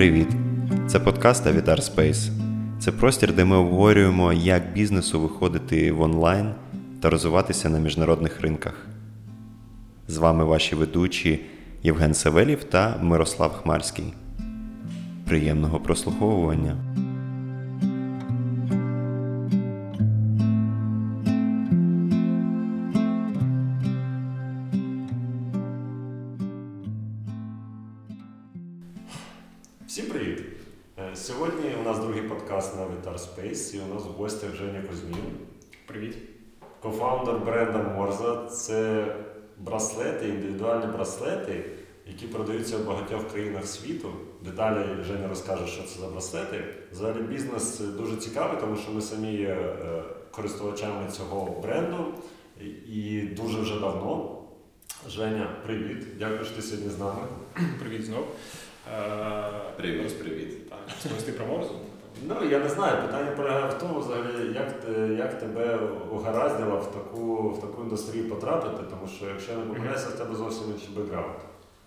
Привіт! Це подкаст Avitar Space. Це простір, де ми обговорюємо, як бізнесу виходити в онлайн та розвиватися на міжнародних ринках. З вами ваші ведучі Євген Савелів та Мирослав Хмарський. Приємного прослуховування! Індивідуальні браслети, які продаються в багатьох країнах світу. Деталі Женя розкаже, що це за браслети. Взагалі бізнес дуже цікавий, тому що ми самі є е, користувачами цього бренду і- дуже вже давно. Женя, привіт! Дякую, що ти сьогодні з нами. Привіт знов. Е, Привіт, привіт. Так, розповісти про морзу. Ну, я не знаю, питання полягає в тому, взагалі, як, як тебе угораздило в таку, в таку індустрію потрапити, тому що якщо я не помиляюся, в тебе зовсім інший бекграунд.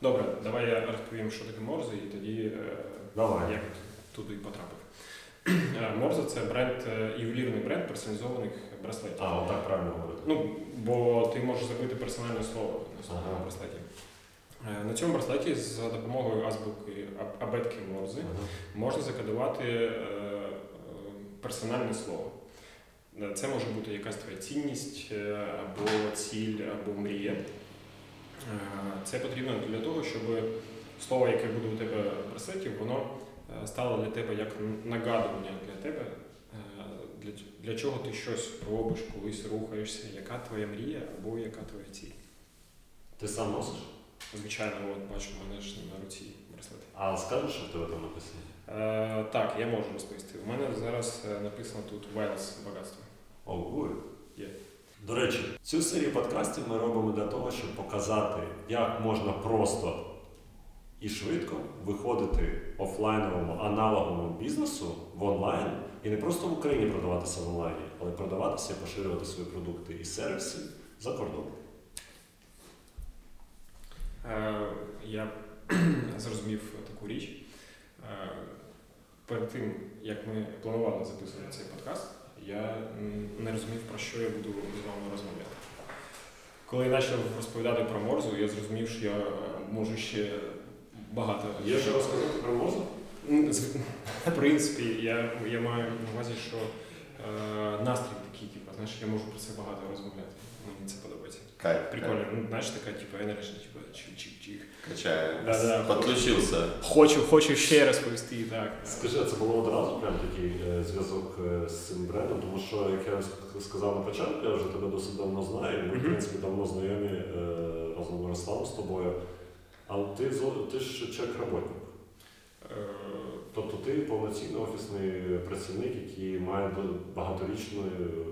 Добре, давай я розповім, що таке морза, і тоді е, Давай. як туди потрапив. Е, Морза це бренд, е, ювелірний бренд персоналізованих браслетів. А, отак правильно говорити. Ну, бо ти можеш забити персональне слово на своєму Ага. браслеті. На цьому браслеті за допомогою азбуки абетки Морзи Ага. можна закодувати персональне слово. Е, Це може бути якась твоя цінність, е, або ціль, або мрія. Е, Це потрібно для того, щоб слово, яке буде у тебе в браслеті, воно стало для тебе як нагадування для тебе, для, для чого ти щось робиш, колись рухаєшся, яка твоя мрія або яка твоя ціль. Ти сам носиш? Звичайно, от бачу, мене ж на руці браслет. А скажеш, що в тебе там написано? Е, так, я можу розповісти. У мене зараз е, написано тут Wales багатство. О. Є. До речі, цю серію подкастів ми робимо для того, щоб показати, як можна просто і швидко виходити офлайновому аналоговому бізнесу в онлайн і не просто в Україні продаватися в онлайні, але продаватися і поширювати свої продукти і сервіси за кордоном. Е, я зрозумів таку річ. Перед тим, як ми планували записувати цей подкаст, я не розумів, про що я буду з вами розмовляти. Коли я почав розповідати про морзу, я зрозумів, що я е, можу ще багато. Є що розказати про? Ну, В принципі, я, я маю на увазі, що е, настрій такий, типу, знаєш, я можу про це багато розмовляти. Кайф. Прикольно, ну, знаєш, така, типу, енергія, типу, чих-чих-чих. Качає. Да-да. Подключився. Хочу, хочу ще розповісти, так. Скажи, а це було одразу прям такий е, зв'язок е, з цим брендом, тому що, як я ск- сказав на початку, я вже тебе досить давно знаю, і ми, в Мгм. принципі, давно знайомі е, разом з Мирославом з тобою. Але ти, зо- ти ж чоловік роботник. Е, Тобто ти повноцінний офісний працівник, який має до- багаторічний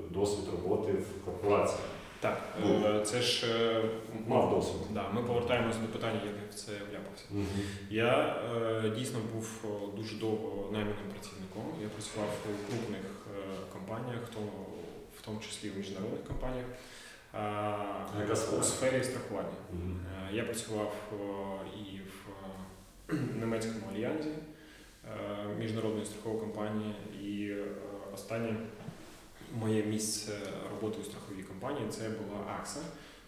досвід роботи в корпорації. Так, е, це ж е, Мав досвід. Да, ми повертаємося до питання, як я в це вляпався. Я е, дійсно був о, дуже довго найманим працівником. Я працював у крупних е, компаніях, в тому, в тому числі в міжнародних компаніях. е, Яка сфера? у сфері страхування. Мгм. Е, Я працював і в е, німецькому альянсі е, міжнародної страхової компанії, і е, останнє моє місце роботи у страховій компанії це була АКСА.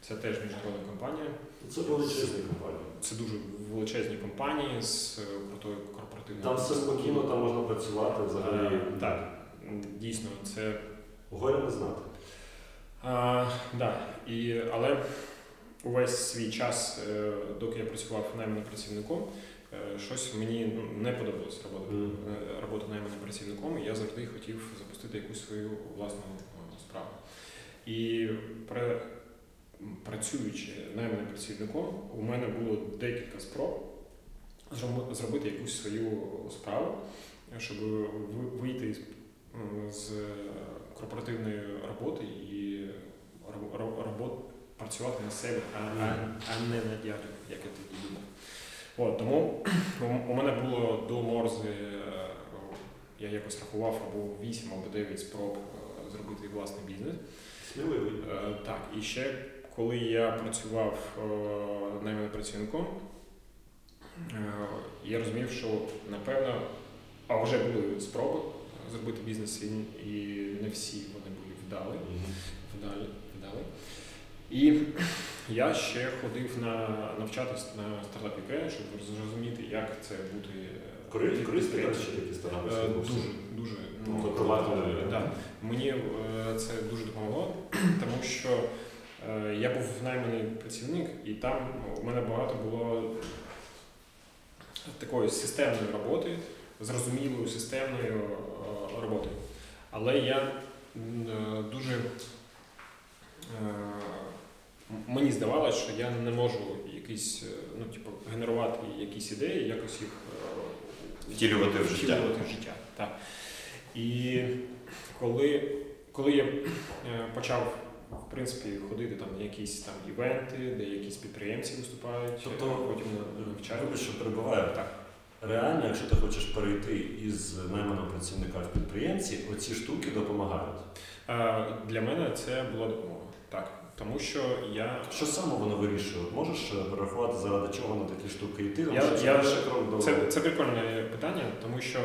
Це теж міжнародна компанія. Це величезні компанії. Це дуже величезні компанії з е, крутою корпоративною. Там все спокійно, там можна працювати взагалі. Е, Так, дійсно, це Горя не знати. А, да, і, але увесь свій час, е, доки я працював найманим працівником, щось мені ну, не подобалося робота, е, робота найманим працівником, і я завжди хотів запустити якусь свою власну справу. І пра- працюючи найманим працівником, у мене було декілька спроб зробити якусь свою справу, щоб вийти з, корпоративної роботи і ро- ро- робот, працювати на себе, а, а, а не на дядю, як я тоді думав. От, тому у- у мене було до Морзи, е, я якось рахував або 8, або 9 спроб е, зробити власний бізнес. Сміливий. Е, Так, і ще коли я працював е, найманим працівником, е, я розумів, що напевно, а вже були спроби зробити бізнес, і, не всі вони були вдали. вдалі, вдали. І я ще ходив на навчатись на стартап Ukraine, щоб зрозуміти, як це бути старалися. Дуже, дуже. Ну, запровадили. е, да. Мені е, це дуже допомогло, тому що е, я був найманий працівник, і там у мене багато було такої системної роботи, зрозумілою системною роботи. Але я дуже мені здавалося, що я не можу якісь, ну, типу, генерувати якісь ідеї, якось їх Втілювати в життя. втілювати в життя. Так. І коли, коли я е, почав в принципі ходити там на якісь там івенти, де якісь підприємці виступають, Тобто, е, потім на- навчаю. Що перебуваю. Так. Реально, якщо ти хочеш перейти із найманого працівника в підприємці, оці штуки допомагають. Е, Для мене це була допомога. Так. Тому що я Що саме воно вирішує? Можеш перерахувати, заради чого на такі штуки йти? Тому Я- що це я- перший Це, це прикольне питання, тому що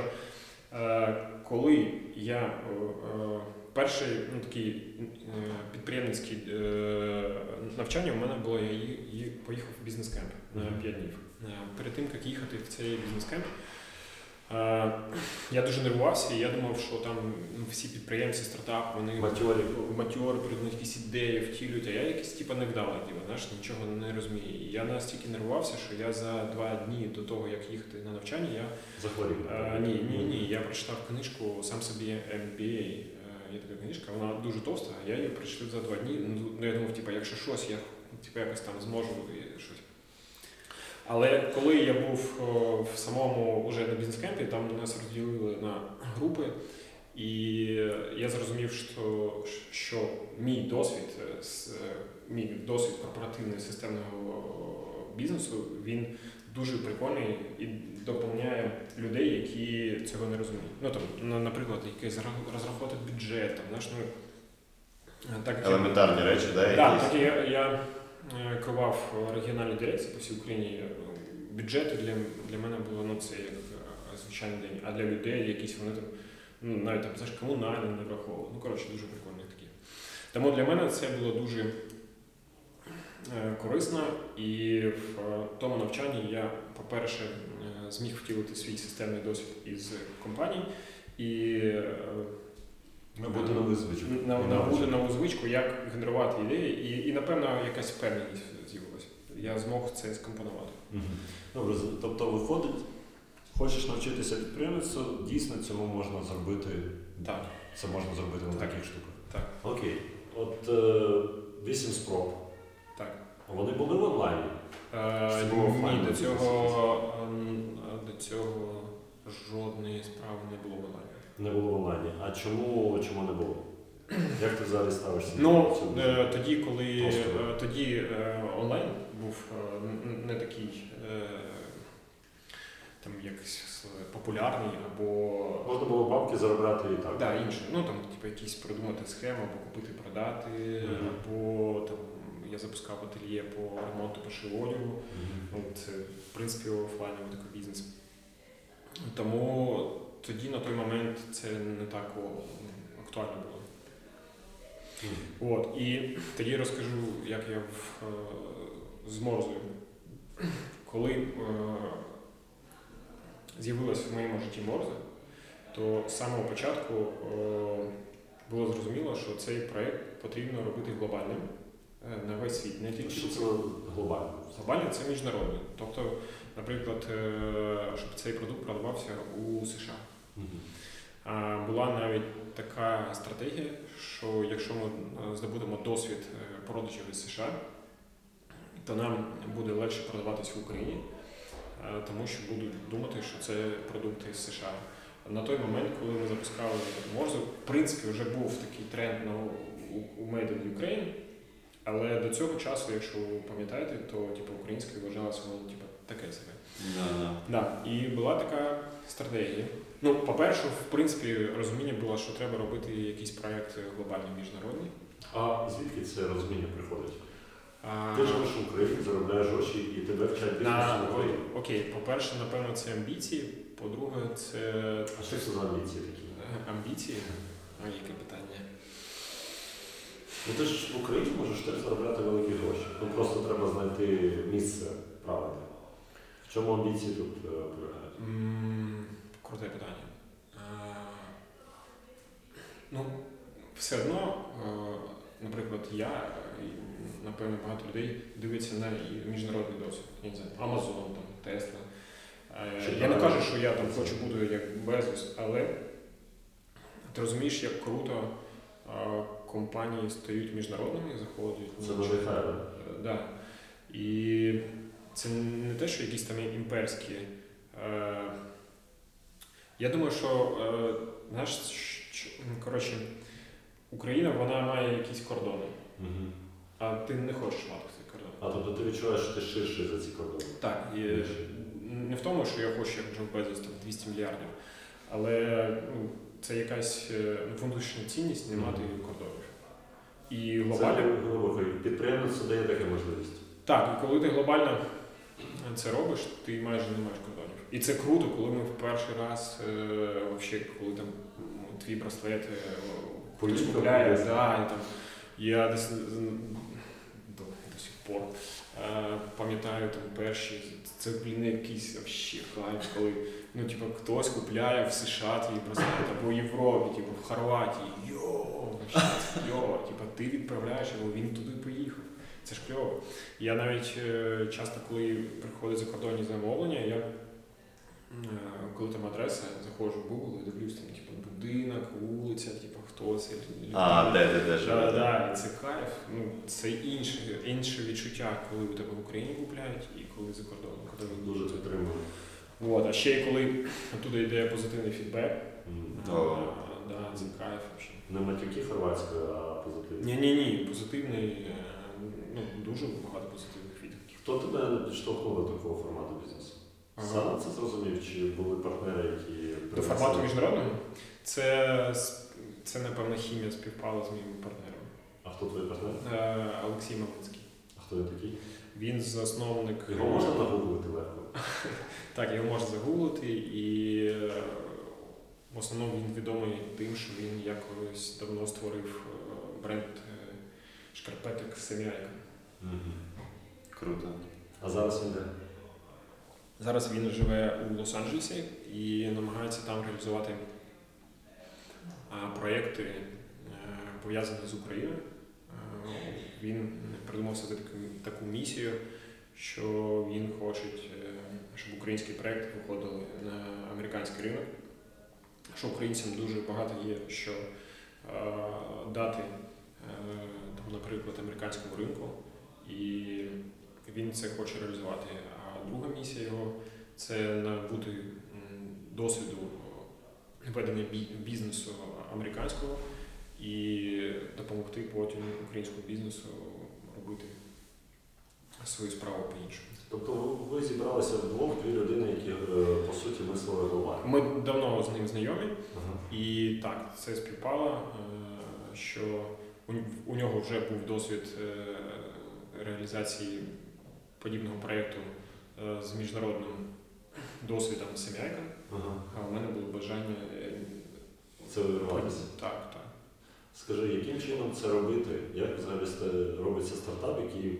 е, коли я е, е, перший ну, такий е, підприємницький е, навчання у мене було, я поїхав в бізнес-кемп на Мгм. 5 днів. Перед тим, як їхати в цей бізнес-кемп, я дуже нервувався, і я думав, що там ну, всі підприємці, стартапи, вони Матьорі. матьори перед них якісь ідеї втілюють, а я якийсь типу невдалий, типу, знаєш, нічого не розумію. І я настільки нервувався, що я за два дні до того, як їхати на навчання, я захворів. Е, ні, ні, ні. Я прочитав книжку сам собі MBA. Е, Є така книжка, вона дуже товста, я її прочитав за два дні. Ну, я думав, типу, якщо щось, я типу, якось там зможу і щось. Але коли я був в самому уже на бізнес-кемпі, там нас розділили на групи, і я зрозумів, що, що мій досвід, е, е, мій досвід корпоративного системного бізнесу, він дуже прикольний і доповняє людей, які цього не розуміють. Ну там, наприклад, якийсь ра- розрахувати бюджет, там, знаєш, ну, так Елементарні речі, да, так, якісь? так я, я е, керував регіональні дирекції по всій Україні. Бюджети для, для мене було ну, це як е, звичайний день, а для людей якісь вони там, ну, навіть там знаєш, комунальні не враховували. Ну, коротше, дуже прикольні такі. Тому для мене це було дуже е, корисно, і в е, тому навчанні я, по-перше, е, зміг втілити свій системний досвід із компаній і е, Набути нову звичку. на, набути нову звичку, як генерувати ідеї, і, і напевно якась впевненість з'явилася. Я змог це скомпонувати. Добре, тобто виходить, хочеш навчитися підприємництву, дійсно цьому можна зробити. Так. Це можна зробити на Так. таких штуках. Так. Окей. От е, вісім спроб. Так. Вони були в онлайні. Е, ні, офлайн, до цього, ем, до цього жодної справи не було в онлайні. Не було в онлайні. А чому, чому не було? Як ти взагалі ставишся? Ну, е, тоді, коли Просто. е, тоді е, онлайн був не такий там якийсь популярний або Можна було бабки заробляти і так. Да, інше. Ну там, типу, якісь придумати схему, або купити, продати, Мгм. або там я запускав ательє по ремонту пошиву одягу. Мгм. Ну, це, в принципі, офлайновий такий бізнес. Тому тоді на той момент це не так актуально було. Мгм. От, і тоді розкажу, як я в, е, з Морзою. Коли е, з'явилась в моєму житті Морза, то з самого початку е, було зрозуміло, що цей проєкт потрібно робити глобальним е, на весь світ, не тільки Що це глобально? Глобальний це міжнародний. Тобто, наприклад, е, щоб цей продукт продавався у США. Була навіть така стратегія, що якщо ми е, здобудемо досвід е, продажів із США, то нам буде легше продаватись в Україні, е, тому що будуть думати, що це продукти з США. На той момент, коли ми запускали Морзу, в принципі, вже був такий тренд на у Made in Ukraine, але до цього часу, якщо ви пам'ятаєте, то типу, українською вважалося воно типу, таке себе. Да, да. Да, і була така стратегія. Ну, по-перше, в принципі, розуміння було, що треба робити якийсь проект глобальний міжнародний. А звідки це розуміння приходить? А, Ти живеш в Україні, заробляєш гроші, і тебе вчать бізнесу в Україні. окей, по-перше, напевно, це амбіції. По-друге, це А що це за амбіції такі? Е, амбіції. А яке питання? Ну ти ж в Україні можеш теж заробляти великі гроші. Ну просто треба знайти місце правильне. В чому амбіції тут е, полягають? Круте питання. Е, Ну, все одно, е, наприклад, я і, напевно, багато людей дивиться на міжнародний досвід. Я не знаю, Amazon, там, Tesla. Е, Я не кажу, що я там хочу бути як Безос, але ти розумієш, як круто компанії стають міжнародними, заходять. Це в надихає. Е, Да. І це не те, що якісь там імперські. Е, я думаю, що е, ну, коротше, Україна вона має якісь кордони, Мгм. а ти не хочеш мати цей кордон. А тобто ти відчуваєш, що ти ширший за ці кордони? Так, і не в тому, що я хочу, як Джон Безос, там 200 мільярдів, але ну, це якась е, ну, внутрішня цінність не мати кордонів. І глобально. Це підприємництво дає таку можливість. Так, і коли ти глобально це робиш, ти майже не маєш кордонів. І це круто, коли ми в перший раз, е, вообще, коли там твій браслет е, хтось купляє, да, і там, я десь до, до сих пор е, пам'ятаю там перші, це, блін, якийсь вообще кайф, коли ну, типу, хтось купляє в США твій браслет, або в Європі, типу, в Хорватії, йо, вообще, йо, типу, ти відправляєш його, він туди поїхав. Це ж кльово. Я навіть е, часто, коли приходять закордонні замовлення, я е, коли там адреса, заходжу в Google і дивлюсь там, типу, будинок, вулиця, типу, хто це. А, де, де, де Да, живе? да, це кайф. Ну, це інше, інше відчуття, коли у тебе в Україні купляють і коли за кордоном. Коли Дуже підтримую. От, а ще й коли туди йде позитивний фідбек. А, да, це кайф. Не матюки хорватською, а позитивні. Ні, ні, ні, позитивний, е, ну, дуже багато позитивних відгуків. Хто тебе підштовхнув до такого формату бізнесу? Ага. Сам це зрозумів, чи були партнери, які До формату міжнародного це, це напевно, хімія співпала з моїм партнером. А хто твій партнер? Е, Олексій Мамицький. А хто він такий? Він засновник. Його можна нагуглити легко? Так, його можна загуглити, і е, в основному він відомий тим, що він якось давно створив е, бренд шкарпеток Сем'яйка. Круто. А зараз він де? Зараз він живе у Лос-Анджелесі і намагається там реалізувати проєкти, е, пов'язані з Україною. Е, Він придумав собі таку, місію, що він хоче, е, щоб українські проєкти виходили на американський ринок, що українцям дуже багато є що дати, там, наприклад, американському ринку, і він це хоче реалізувати. А друга місія його це набути досвіду ведення бізнесу американського і допомогти потім українському бізнесу робити свою справу по-іншому. Тобто ви- зібралися вдвох, дві людини, які е, по суті мислили глобально. Ми давно з ним знайомі, Ага. і так, це співпало, е, що у, у нього вже був досвід е, реалізації подібного проєкту е, з міжнародним досвідом Сем'яйка, Ага. а у мене було бажання е, Це вирватися. Так, так. Скажи, яким чином це робити? Як взагалі робиться стартап, який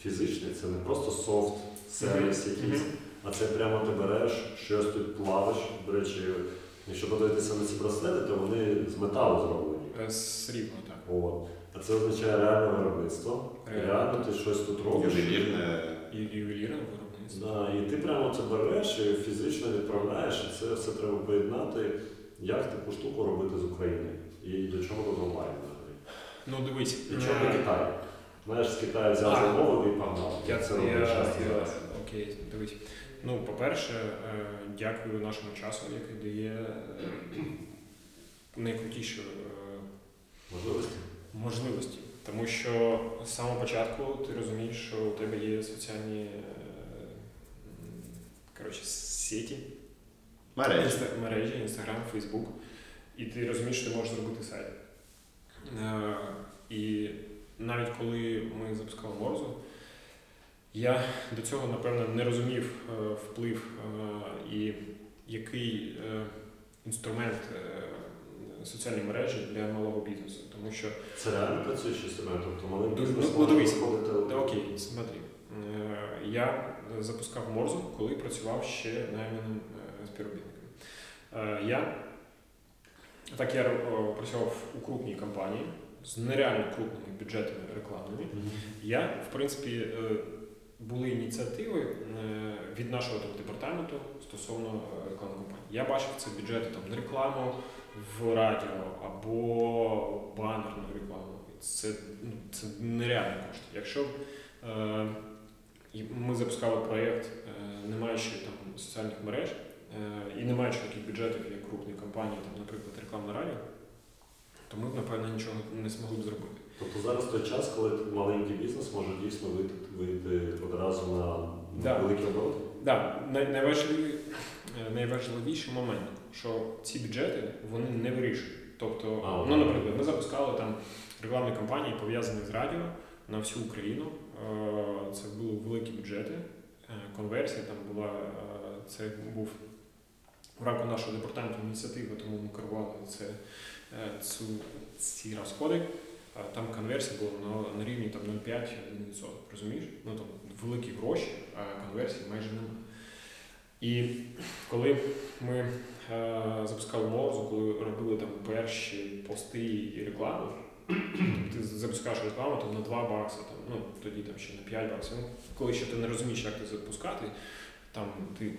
фізичний, це не просто софт, сервіс якийсь, а це прямо ти береш, щось тут плавиш. До речі, якщо подивитися на ці браслети, то вони з металу зроблені. Е, Срібно, так. От. А це означає реальне виробництво. Реально. Реально ти щось тут робиш. Ювелірне. І ювелірне виробництво. Да, і ти прямо це береш і фізично відправляєш, і це все треба поєднати, як таку штуку робити з України. І до чого тут онлайн взагалі. Ну дивись. І чого не е, Китай? Знаєш, з Китаю взяв А. і погнав. Я, це я, часто зараз. окей, дивись. Ну, по-перше, е, дякую нашому часу, який дає е, найкрутіші е, Можливості. Можливості. Тому що з самого початку ти розумієш, що у тебе є соціальні е, коротше, сеті, Мережі. Мережі, Інстаграм, Фейсбук, і ти розумієш, що ти можеш зробити сайт. Е, І навіть коли ми запускали Морзу, Я до цього, напевно, не розумів е, вплив і який інструмент соціальні мережі для малого бізнесу. Тому що Це реально працюючий інструмент, тобто малий Ну, бізнес ну, може виходити. Да, окей, смотри. Е, Я запускав Морзу, коли працював ще найманим е, співробітником. Е, Я, так я працював у крупній компанії з нереально крупними бюджетами рекламними. Я, в принципі, були ініціативи від нашого там, департаменту стосовно рекламної кампанії. Я бачив це бюджети там, на рекламу в радіо або банерну рекламу. Це, ну, це нереальні кошти. Якщо б, е, ми запускали проєкт, е, не маючи там соціальних мереж е, і не маючи таких бюджетів, як крупні компанії, там, наприклад, рекламне радіо, то ми б, напевно, нічого не змогли б зробити. Тобто зараз той час, коли маленький бізнес може дійсно вийти, вийти одразу на Да. великі обороти. Да, най- е, найважливіший момент, що ці бюджети вони не вирішують. Тобто, А, ну, наприклад, ми запускали там рекламні кампанії, пов'язані з радіо на всю Україну. Е, Це були великі бюджети. Е, Конверсія там була, е, це був в рамках нашого департаменту ініціативи, тому ми керували це, цю, ці розходи. Там конверсія була на, на рівні там 0,5-1%, розумієш? Ну там великі гроші, а конверсії майже немає. І коли ми е, запускали морзу, коли робили там перші пости і рекламу, ти запускаєш рекламу там на 2 бакси, там, ну тоді там ще на 5 баксів. Ну, коли ще ти не розумієш, як це запускати, там ти.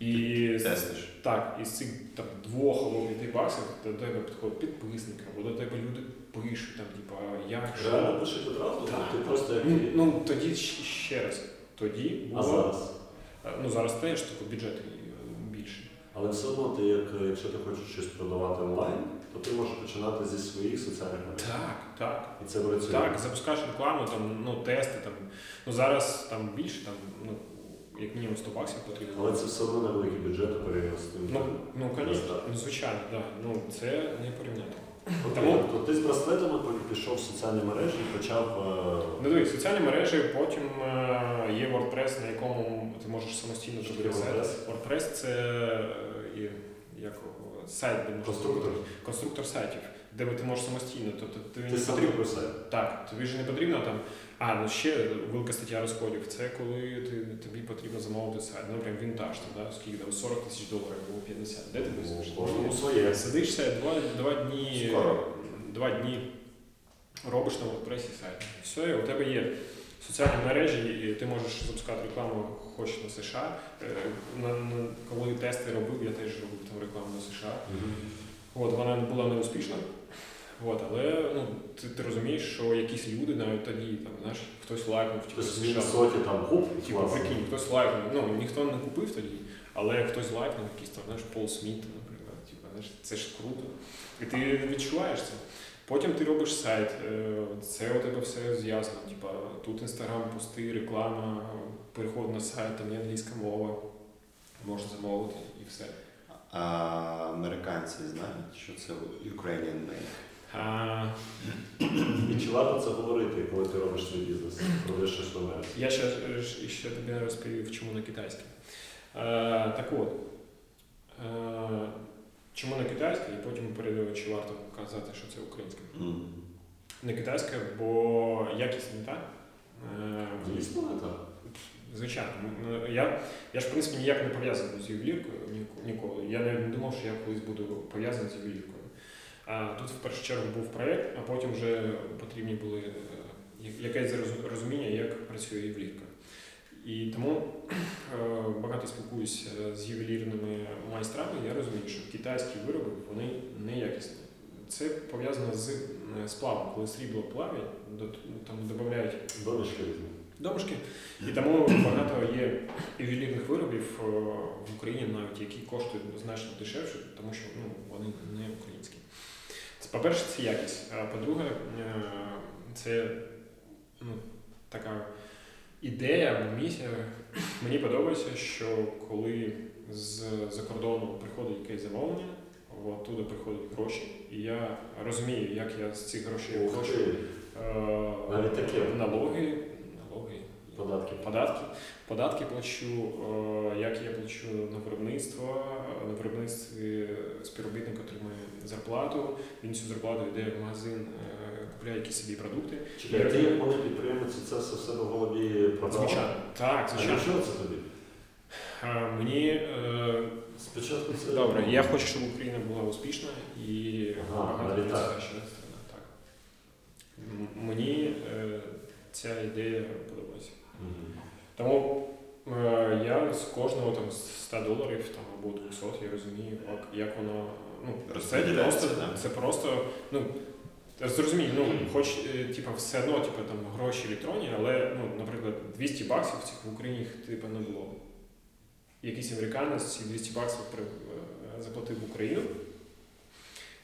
І Тестиш. так, із цих там двох або п'яти баксів до тебе підходять підписники, або до тебе люди пишуть там, типа, як. Реально пишуть одразу? Ти просто як Ну, ну тоді ще раз. Тоді а зараз. Е, Ну зараз теж типу бюджети е, більше. Але все одно ти, як, якщо ти хочеш щось продавати онлайн, то ти можеш починати зі своїх соціальних мереж. Так, так. І це працює. Так, запускаєш рекламу, там, ну, тести там. Ну зараз там більше, там, ну, як мінімум 100 баксів потрібно. Але це все одно невеликі бюджети порівняно з тим. Ну, ну, звісно, ну, звичайно, так. Да. Ну, це не порівняти. Тому- тобто ти з браслетами пішов в соціальні мережі і почав. не Ну дивись, соціальні мережі, потім е, є WordPress, на якому ти можеш самостійно зробити. WordPress? WordPress це е, як сайт, де можна Конструктор. конструктор сайтів, де ти можеш самостійно. Тобто тобі Ти не потрібно. сайт. Так, тобі ж не потрібно там. А, ну ще велика стаття розходів. Це коли ти, тобі потрібно замовити сайт. Ну, прям вінтаж, там, да? скільки там 40 тисяч доларів або 50. Де ти візьмеш? Ну, своє. Сидишся два, два дні. Скоро. Два дні робиш на WordPress сайт. Все, і у тебе є соціальні мережі, і ти можеш запускати рекламу хоч на США. Е, На, на, коли тести робив, я теж робив там рекламу на США. От, вона була неуспішна. От, але ну, ти, ти розумієш, що якісь люди навіть тоді, там, знаєш, хтось лайкнув, типу, в там хуп, Типу, прикинь, хтось лайкнув. Ну, ніхто не купив тоді, але хтось лайкнув, якийсь там, знаєш, Пол Сміт, наприклад. Типу, знаєш, це ж круто. І ти відчуваєш це. Потім ти робиш сайт, е, це у тебе все зв'язано. Типа, тут інстаграм, пости, реклама, переход на сайт, там є англійська мова, можна замовити і все. А американці знають, що це Ukrainian made? І чи варто це говорити, коли ти робиш свій бізнес, робиш щось нове? Я ще, ще тобі розповів, чому на китайській. Е, так от, е, чому на китайській, і потім передаю, чи варто казати, що це українське. М. Не китайське, бо якість не та. Е, Звісно, не так. Звичайно. Я, я ж, в принципі, ніяк не пов'язаний з ювеліркою ніколи. Я навіть не думав, що я колись буду пов'язаний з ювеліркою. А тут в першу чергу був проєкт, а потім вже потрібні були е, якесь розуміння, як працює ювелірка. І тому е, багато спілкуюся з ювелірними майстрами. Я розумію, що китайські вироби вони неякісні. Це пов'язано з е, сплавом. Коли срібло плавить, там додають візьми. домішки. І тому багато є ювелірних виробів е, в Україні навіть, які коштують значно дешевше, тому що ну, вони не українські. По-перше, це якість. А по-друге, е, це ну, така ідея або місія. Мені подобається, що коли з-за кордону приходить якесь замовлення, оттуда приходять гроші, і я розумію, як я з цих грошей Ух оплачу. Е, Навіть таке. Налоги, налоги Податки. податки. Податки плачу, е, як я плачу на виробництво. На виробництві співробітник отримує зарплату. Він цю зарплату йде в магазин, е, купляє якісь собі продукти. Чекай, ти як малий підприємець, це все в себе в голові продав? Звичайно, так, А звичайно. для чого це тобі? Е, Мені е, Спочатку це... добре, я хочу, щоб Україна була успішна і Ага, багато страна. Так. Мені е, ця ідея подобається. Мгм. Тому е, я з кожного там 100 доларів там, або 200 я розумію, як, як воно. Ну, це просто, це просто, ну, зрозумій, ну, хоч, типа, все одно, типа, там, гроші електронні, але, ну, наприклад, 200 баксів цих в Україні типа, не було. Якийсь американець ці 200 баксів е, заплатив в Україну,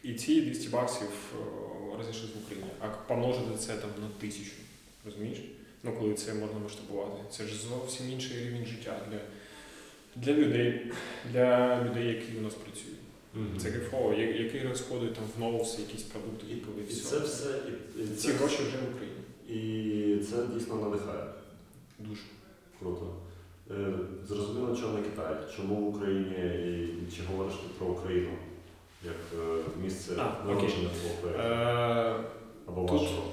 і ці 200 баксів е, розійшли в Україні. А помножити це там на тисячу, розумієш? Ну, коли це можна масштабувати. Це ж зовсім інший рівень життя для, для людей, для людей, які у нас працюють. Мгм. Це кайфово, який розходують там в новус якісь продукти І, купили. і все. це все, і, і Ці це, гроші вже в Україні. і це дійсно надихає. Дуже. Круто. Е, Зрозуміло, чому не Китай. Чому в Україні і чи говориш ти про Україну як е, місце народження твого проєкту? Е, Або тут- вашого?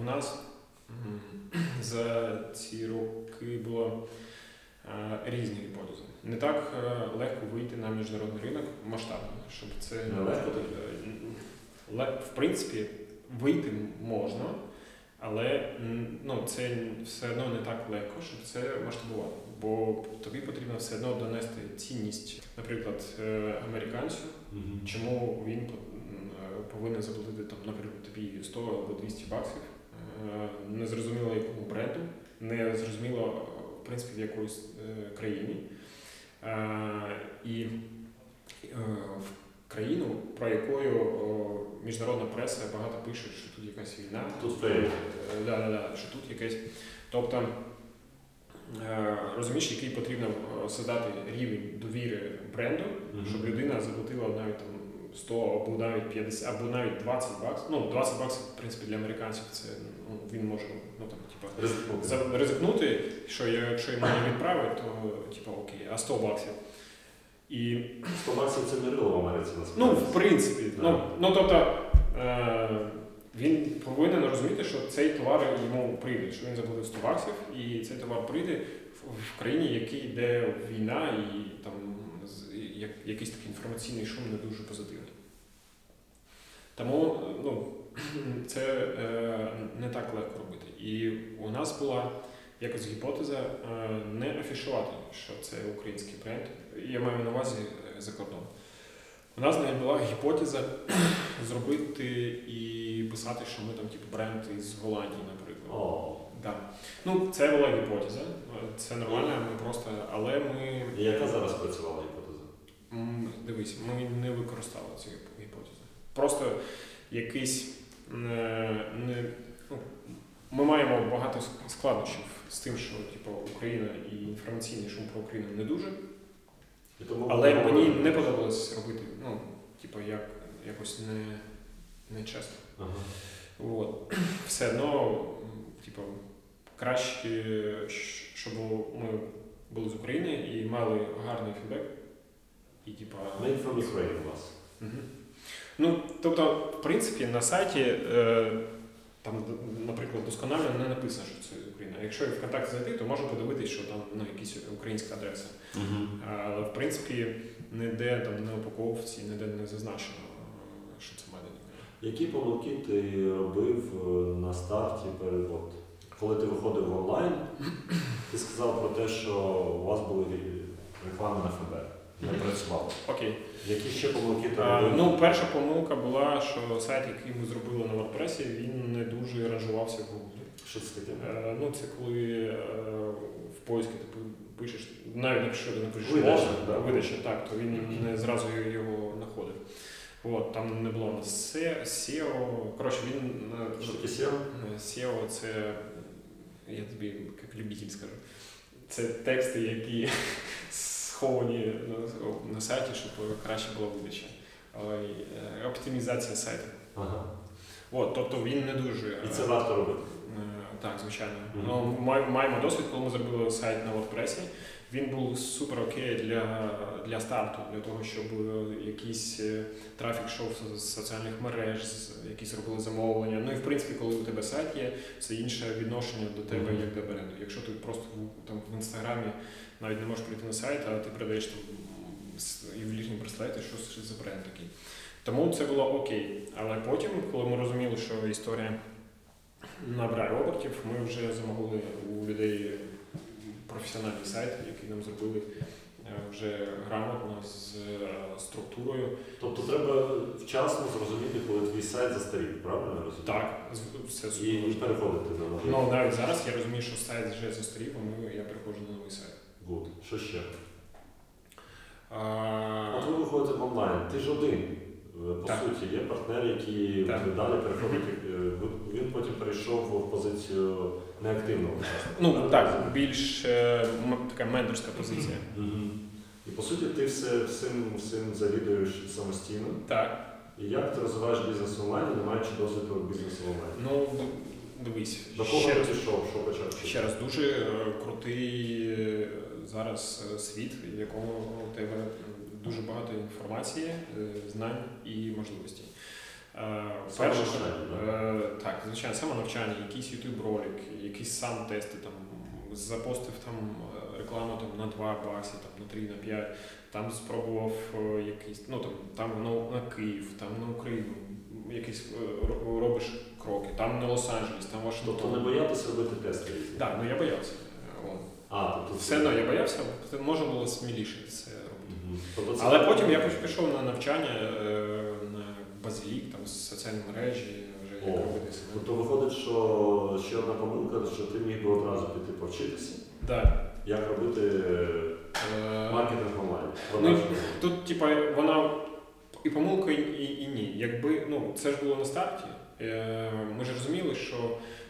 В нас за ці роки було різні гіпотези. Не так е, легко вийти на міжнародний ринок масштабно, щоб це Не легко? Е, В принципі, вийти можна, але ну, це все одно не так легко, щоб це масштабувати. Бо тобі потрібно все одно донести цінність, наприклад, е, американцю. Чому він по- е, повинен заплатити там, наприклад, тобі 100 або 200 баксів? Е, Незрозуміло якому бренду, не зрозуміло, е, принципі, в якоїсь е, країні. Е, І е, в країну, про якою міжнародна преса багато пише, що тут якась війна. Тут Да, да, да, що тут якесь. Тобто, розумієш, який потрібно создати рівень довіри бренду, щоб людина заплатила навіть там 100 або навіть 50, або навіть 20 баксів. Ну, 20 баксів, в принципі, для американців це ну, він може ну там, типа, Ризикнути. що я- якщо йому не відправить, то типа окей, а 100 баксів. І 100 баксів це мірило в Америці ну, в принципі, Да. ну, ну тобто. Е- він повинен розуміти, що цей товар йому прийде, що він заплатив 100 баксів, і цей товар прийде в, в країні, в якій йде війна, і там з- як, якийсь такий інформаційний шум не дуже позитивний. Тому ну, це е, не так легко робити. І у нас була якась гіпотеза е, не афішувати, що це український бренд. Я маю на увазі е, за кордон. У нас навіть була гіпотеза зробити і писати, що ми там типу бренд із Голландії, наприклад. О, Да. Ну, це була гіпотеза. Це нормально, ми просто. Але ми і яка зараз працювала гіпотеза? Дивись, ми не використали цю гіп- гіпотезу. Просто якийсь не, ми маємо багато складнощів з тим, що типу, Україна і інформаційний шум про Україну не дуже. Але мені не подобалось робити, ну, типу, як якось не, не чесно. Ага. От. Все одно, типу, краще, щоб ми були з України і мали гарний фідбек. І, типу, Made from Ukraine у вас. Мгм. Ну, тобто, в принципі, на сайті, е, там, наприклад, досконально не написано, що це Україна. Якщо в контакт зайти, то можна подивитися, що там ну, якісь українська адреса. Але в принципі, ніде там на упаковці, ніде не зазначено, що це in Які помилки ти робив е, на старті перед от, коли ти виходив в онлайн, ти сказав про те, що у вас були реклами на ФБ. Не працювало. Окей. Які ще помилки А, робив? ну, перша помилка була, що сайт, який ми зробили на WordPress, він не дуже ранжувався в Google. Що це таке? Е, Ну, це коли е, в поиску ти пишеш, навіть якщо ти напишеш Видача, да. видача, так, то він не зразу його знаходив. От, там не було на се- SEO. Коротше, він е, Що таке SEO? е, SEO це, я тобі як любитель скажу, це тексти, які сховані на, сайті, щоб краще була видача. Е, Оптимізація сайту. Ага. От, тобто він не дуже. І е, це варто робити. Е, так, звичайно. Мгм. Ну, маємо досвід, коли ми зробили сайт на WordPress. Він був супер окей для, для старту, для того, щоб е, якийсь е, трафік йшов з- соціальних мереж, якісь робили замовлення. Ну і в принципі, коли у тебе сайт є, це інше відношення до тебе як до бренду. Якщо ти просто там в інстаграмі навіть не можеш прийти на сайт, а ти продаєш там ювелірні браслети, що це за бренд такий. Тому це було окей. Але потім, коли ми розуміли, що історія набирає обертів, ми вже замовили у людей професіональний сайт, який нам зробили е, вже грамотно з е, структурою. Тобто треба вчасно зрозуміти, коли твій сайт застарів, правильно я розумію? Так, все І, і переходити на новий. Ну навіть зараз я розумію, що сайт вже застарів, тому я переходжу на новий сайт. Гуд. Що ще? А, От ви виходите в онлайн, ти ж один. Е, По Так. суті, є партнер, який Так. далі переходить. е, Він потім перейшов в позицію неактивного учасника. ну так, більш е, така менторська позиція. І по суті, ти все всім, всім завідуєш самостійно. Так. І як ти розвиваєш бізнес онлайн, не маючи досвіду бізнесу онлайн? Ну, дивись, До кого ти пішов, що почав? ще раз дуже крутий зараз світ, в якому у тебе дуже багато інформації, е, знань і можливостей. Е, Перше, е, так, звичайно, самонавчання, якийсь YouTube ролик, якісь сам тести там запостив там рекламу там на 2 бакси, там на 3, на 5, там спробував якийсь, ну там, там на, на Київ, там на Україну, якісь робиш кроки, там на Лос-Анджелес, там Вашингтон. Тобто не боятися робити тести? Так, ну я боявся. А, тобто Все одно я боявся, бо можна було сміліше це Але потім я пішов на навчання е, на базилік, там соціальні мережі, вже як робити себе. Тобто виходить, що ще одна помилка, що ти міг би одразу піти повчитися, Да. як робити Е, маркетинг онлайн. Ну. Тут, типа, вона і помилка, і, і, і ні. Якби ну це ж було на старті. Е, Ми ж розуміли, що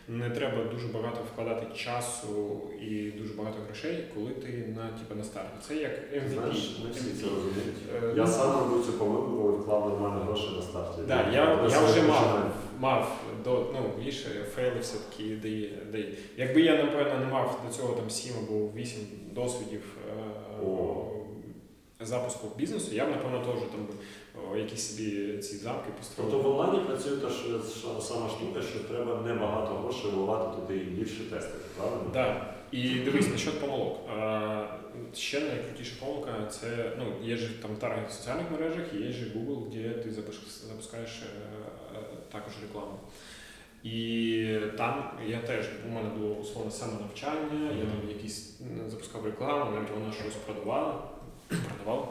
не треба дуже багато вкладати часу і дуже багато грошей, коли ти на типа на старті. Це як MVP. Знаєш, не всі це розуміють. Е, Я ну, сам робив цю помилку, коли вклав нормально гроші на старті. Да, Я я, я вже мав, мав до ну більше фейли все-таки дає, дає. Якби я напевно не мав до цього там 7 або 8 досвідів е, О. запуску бізнесу, я б напевно теж там би, якісь собі ці замки построїв. Тобто в онлайні працює та ж сама штука, що треба небагато грошей вливати туди і більше тестити, правильно? Да. І дивись, насчет помилок. Ще найкрутіша помилка це ну, є ж там таргет в соціальних мережах, є ж Google, де ти запускаєш е, також рекламу. І там я теж у мене було условно самонавчання, я там якісь запускав рекламу, навіть вона щось продавала, продавала.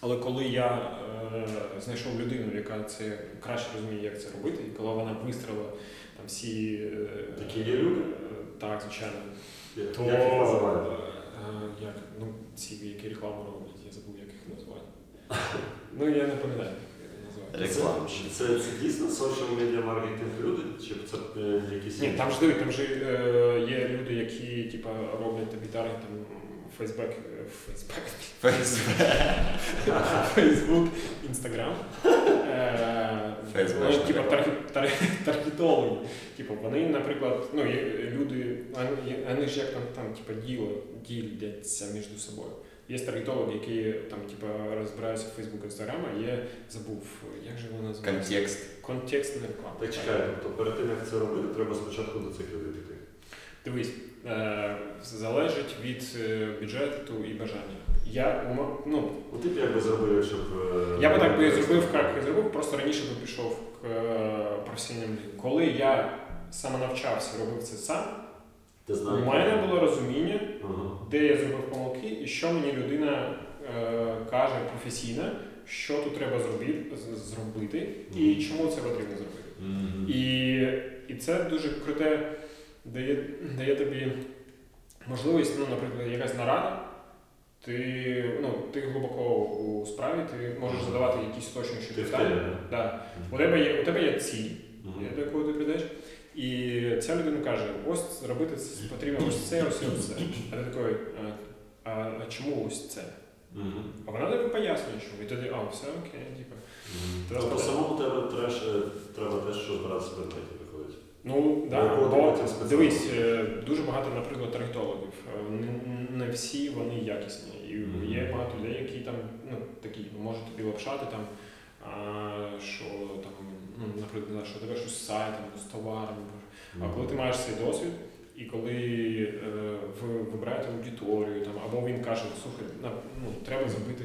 Але коли я е, знайшов людину, яка це краще розуміє, як це робити, і коли вона вистрілила там всі е, Такі є люди? е, Так, звичайно. Як То як їх називають? е, як ну ці, які рекламу роблять, я забув, як їх називати. Ну я не пам'ятаю, як їх називають. Рекламщики. Це, це, це дійсно social media маркетинг люди? Чи це е, якісь Ні, там ж диви, там же е, є люди, які типа роблять тобі таргет там Фейсбек, е, Фейсбек, Фейсбук, Інстаграм. Е, Фейсбек. ну, Типа таргет- таргет- таргетологи. Типу, вони, наприклад, ну, люди, вони, вони ж як там, там типа, діло, діляться між собою. Є таргетологи, які там, типа, розбираються в Фейсбук, Інстаграм, а є, забув, як же вона називається? Контекст. Контекстна реклама. Так чекай, тобто перед тим як це робити, треба спочатку до цих людей піти. Дивись, е, залежить від е, бюджету і бажання. Я, ну, Ну ти б як би зробив, якщо б. е, я би так би зробив, як я зробив, просто раніше би пішов к е, професійним людям. Коли я самонавчався, робив це сам, Ти у мене було розуміння, Ага. де я зробив помилки і що мені людина е, каже професійно, що тут треба зробити, зробити і чому це потрібно зробити. Мгм. І, і це дуже круте дає, дає тобі можливість, ну, наприклад, якась нарада. Ти, ну, ти глибоко у справі, ти можеш задавати якісь в питання. Да. У, тебе є, у тебе є ціль, до якої ти прийдеш, і ця людина каже: ось робити це потрібно ось це, ось це, ось це. А ти такий, а, а, чому ось це? Мгм. А вона тобі пояснює, що і тоді, а, все окей, типу. Мгм. Треба Тобто самому тебе треш, треба теж що предметі виходить. Ну, да, бо дивись, е, дуже багато, наприклад, таргетологів. Е, Не всі вони якісні. І є багато людей, які там, ну, такі, можуть тобі лапшати там, а, що там, ну, наприклад, що тебе щось з сайтом, з товаром. А коли ти маєш цей досвід, і коли е, ви вибираєте аудиторію, там, або він каже, слухай, на, ну, треба зробити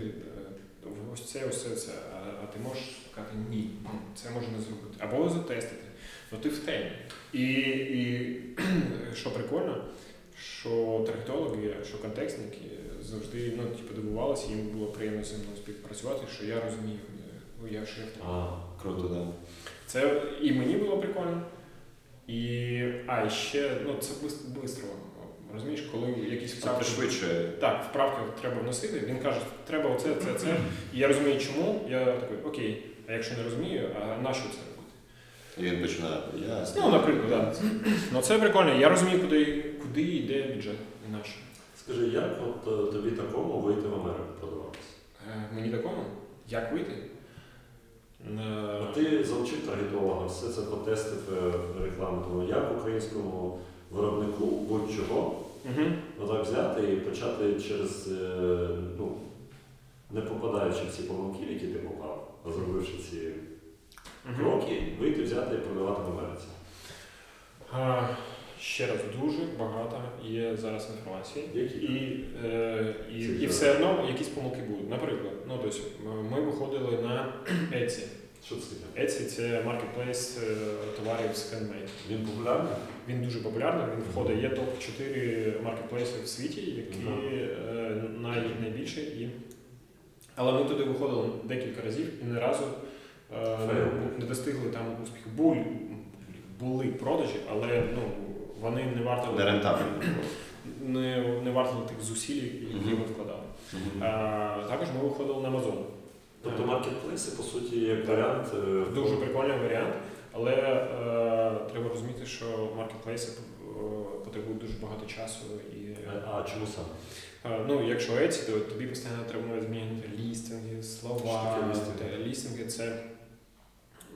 ось це, ось це, це, а, а ти можеш сказати ні, ну, це можна не зробити. Або затестити. Ну ти в темі. І, і що прикольно, що таргетологи, що контекстники завжди ну, типу, дивувалися, їм було приємно зі мною співпрацювати, що я розумію, е, я, я в темі. А, круто, да. Це і мені було прикольно. І, а, і ще, ну, це швидко. Розумієш, коли якісь Це вправки. пришвидшує. Так, вправки треба вносити. Він каже, треба оце, це, це. І я розумію, чому. Я такий, окей, а якщо не розумію, а на що це? І він починає. Ясно. Ну, наприклад, так. Ну це прикольно. Я розумію, куди, куди йде бюджет і наш. Скажи, як от е, тобі такому вийти в Америку продаватися? Е, Мені такому? Як вийти? Е, А Ти залучив таргетолога, все це потестив рекламу. Тому як українському виробнику будь-чого Мгм. отак взяти і почати через, е, ну, не попадаючи в ці помилки, які ти попав, а зробивши ці. Кроки, вийти взяти і продавати в Америці. А, Ще раз, дуже багато є зараз інформації. Які? І, е, і, Це і все одно якісь помилки будуть. Наприклад, ну, тобто, ми виходили на Etsy. Що це таке? Etsy – це маркетплейс е, товарів з handmade. Він популярний? Він дуже популярний, він входить, є топ-4 маркетплейси в світі, які Ага. е, най, найбільші. І... Але ми туди виходили декілька разів і не разу. Не достигли там успіху. Буль, були продажі, але ну, вони не вартили, Не не, не вартили тих зусиль, які ми вкладали. А, також ми виходили на Amazon. Тобто Е, маркетплейси, по суті, як варіант. е, Дуже прикольний варіант, але е, треба розуміти, що маркетплейси е, потребують дуже багато часу. І, А чому саме? е, ну, якщо Etsy, то тобі постійно треба змінювати лістинги, слова. таке лістинги? Те, Лістинги це,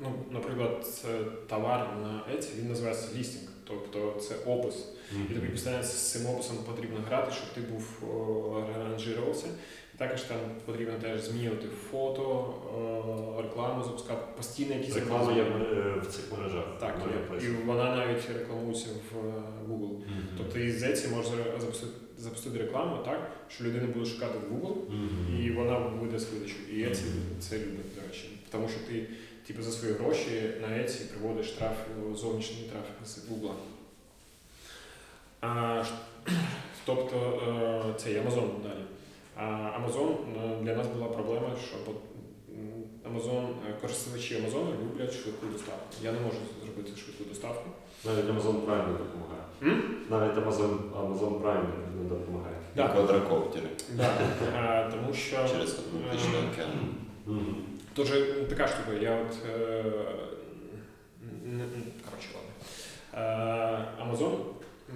ну, наприклад, це товар на Etsy, він називається лістинг, тобто це опис. І тобі постійно з цим описом потрібно грати, щоб ти був о, також там потрібно теж змінювати фото, рекламу запускати, постійно якісь Реклама є е, в цих мережах. Так, є. і вона навіть рекламується в е, Google. Мгм. Тобто із Etsy можна запустити, запустити рекламу так, що людина буде шукати в Google, Мгм. і вона вийде з видачу. І Etsy це любить, до речі. Тому що ти типу, за свої гроші на Etsy приводиш трафік, зовнішній трафік з Google. А, тобто е, це є Amazon далі. А Amazon для нас була проблема, що Amazon, е, користувачі Amazon люблять швидку доставку. Я не можу зробити швидку доставку. Навіть Amazon Prime не допомагає. М? Навіть Amazon, Amazon Prime не допомагає. Да. Квадрокоптери. Да. Тому що Через Атлантичний е, океан. Мгм. Дуже така штука. Я от е, н- коротше, ладно. Е, Amazon,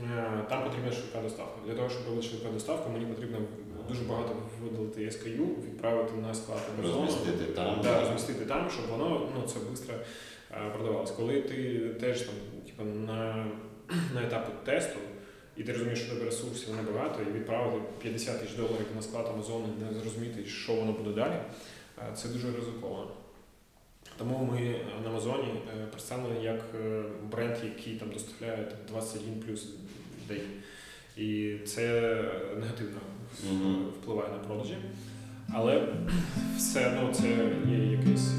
е, там потрібна швидка доставка. Для того, щоб робити швидку доставку, мені потрібно дуже багато видалити SKU, відправити на склад Amazon. Розмістити там. Да, розмістити там, щоб воно ну, це швидко продавалось. Коли ти теж там, типу, на, на етапі тесту, і ти розумієш, що тебе ресурсів небагато, і відправити 50 тисяч доларів на склад Амазону, не зрозуміти, що воно буде далі, е, це дуже ризиковано. Тому ми на Амазоні е, представлені як е, бренд, який там доставляє там, 21 плюс день. І це негативно впливає на продажі. Але все одно це є якийсь